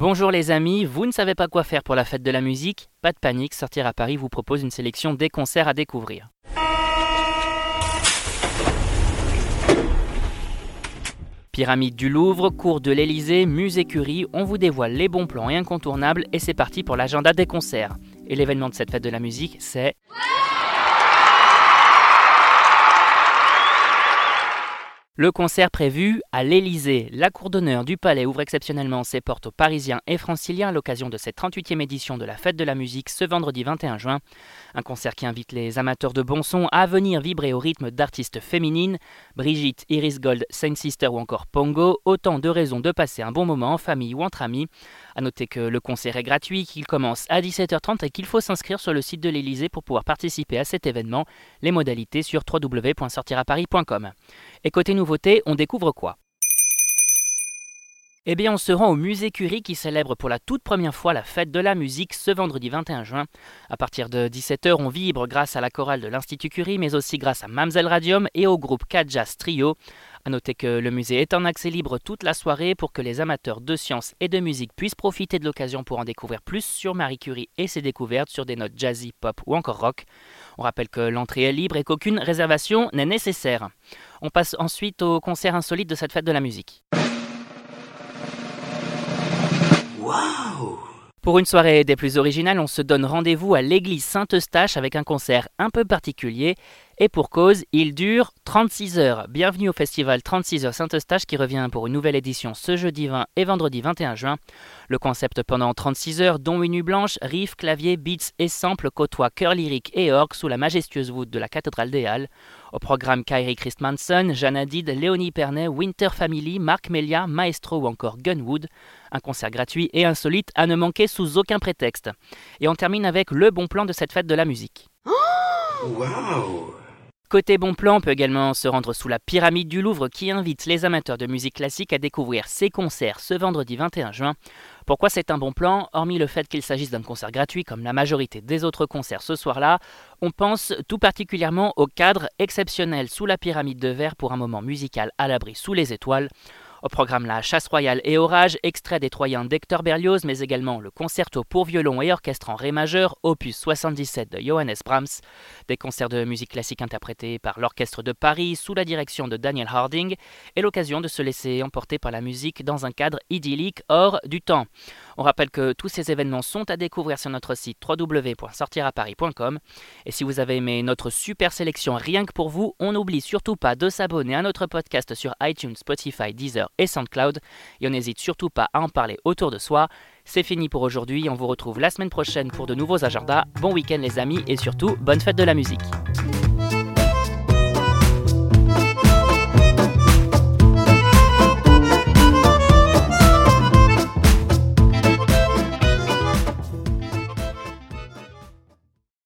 Bonjour les amis, vous ne savez pas quoi faire pour la fête de la musique? Pas de panique, Sortir à Paris vous propose une sélection des concerts à découvrir. Pyramide du Louvre, cours de l'Elysée, musée Curie, on vous dévoile les bons plans et incontournables et c'est parti pour l'agenda des concerts. Et l'événement de cette fête de la musique, c'est... Le concert prévu à l'Elysée. La cour d'honneur du Palais ouvre exceptionnellement ses portes aux Parisiens et Franciliens à l'occasion de cette 38e édition de la Fête de la musique ce vendredi 21 juin. Un concert qui invite les amateurs de bon son à venir vibrer au rythme d'artistes féminines, Brigitte, Iris Gold, Saint Sister ou encore Pongo, autant de raisons de passer un bon moment en famille ou entre amis. A noter que le concert est gratuit, qu'il commence à 17h30 et qu'il faut s'inscrire sur le site de l'Elysée pour pouvoir participer à cet événement. Les modalités sur www.sortiraparis.com. Et côté nouveauté, on découvre quoi? Eh bien, on se rend au musée Curie qui célèbre pour la toute première fois la fête de la musique ce vendredi 21 juin. À partir de 17h, on vibre grâce à la chorale de l'Institut Curie, mais aussi grâce à Mamselle Radium et au groupe Jazz Trio. A noter que le musée est en accès libre toute la soirée pour que les amateurs de sciences et de musique puissent profiter de l'occasion pour en découvrir plus sur Marie Curie et ses découvertes sur des notes jazzy, pop ou encore rock. On rappelle que l'entrée est libre et qu'aucune réservation n'est nécessaire. On passe ensuite au concert insolite de cette fête de la musique. Pour une soirée des plus originales, on se donne rendez-vous à l'église Saint-Eustache avec un concert un peu particulier. Et pour cause, il dure 36 heures. Bienvenue au festival 36 heures Saint-Eustache qui revient pour une nouvelle édition ce jeudi 20 et vendredi 21 juin. Le concept pendant 36 heures, dont une nuit blanche, riff, clavier, beats et samples côtoient chœur lyrique et orgue sous la majestueuse voûte de la cathédrale des Halles. Au programme Kyrie Christmanson, Jeanne Hadid, Léonie Pernet, Winter Family, Mark Melia, Maestro ou encore Gunwood. Un concert gratuit et insolite à ne manquer sous aucun prétexte. Et on termine avec le bon plan de cette fête de la musique. Côté bon plan, on peut également se rendre sous la pyramide du Louvre qui invite les amateurs de musique classique à découvrir ses concerts ce vendredi 21 juin. Pourquoi c'est un bon plan? Hormis le fait qu'il s'agisse d'un concert gratuit comme la majorité des autres concerts ce soir-là, on pense tout particulièrement au cadre exceptionnel sous la pyramide de verre pour un moment musical à l'abri sous les étoiles. Au programme La Chasse royale et Orage, extrait des Troyens d'Hector Berlioz, mais également le concerto pour violon et orchestre en ré majeur, opus 77 de Johannes Brahms, des concerts de musique classique interprétés par l'Orchestre de Paris sous la direction de Daniel Harding, et l'occasion de se laisser emporter par la musique dans un cadre idyllique hors du temps. On rappelle que tous ces événements sont à découvrir sur notre site www.sortiraparis.com. Et si vous avez aimé notre super sélection rien que pour vous, on n'oublie surtout pas de s'abonner à notre podcast sur iTunes, Spotify, Deezer et SoundCloud. Et on n'hésite surtout pas à en parler autour de soi. C'est fini pour aujourd'hui, on vous retrouve la semaine prochaine pour de nouveaux agendas. Bon week-end les amis et surtout bonne fête de la musique.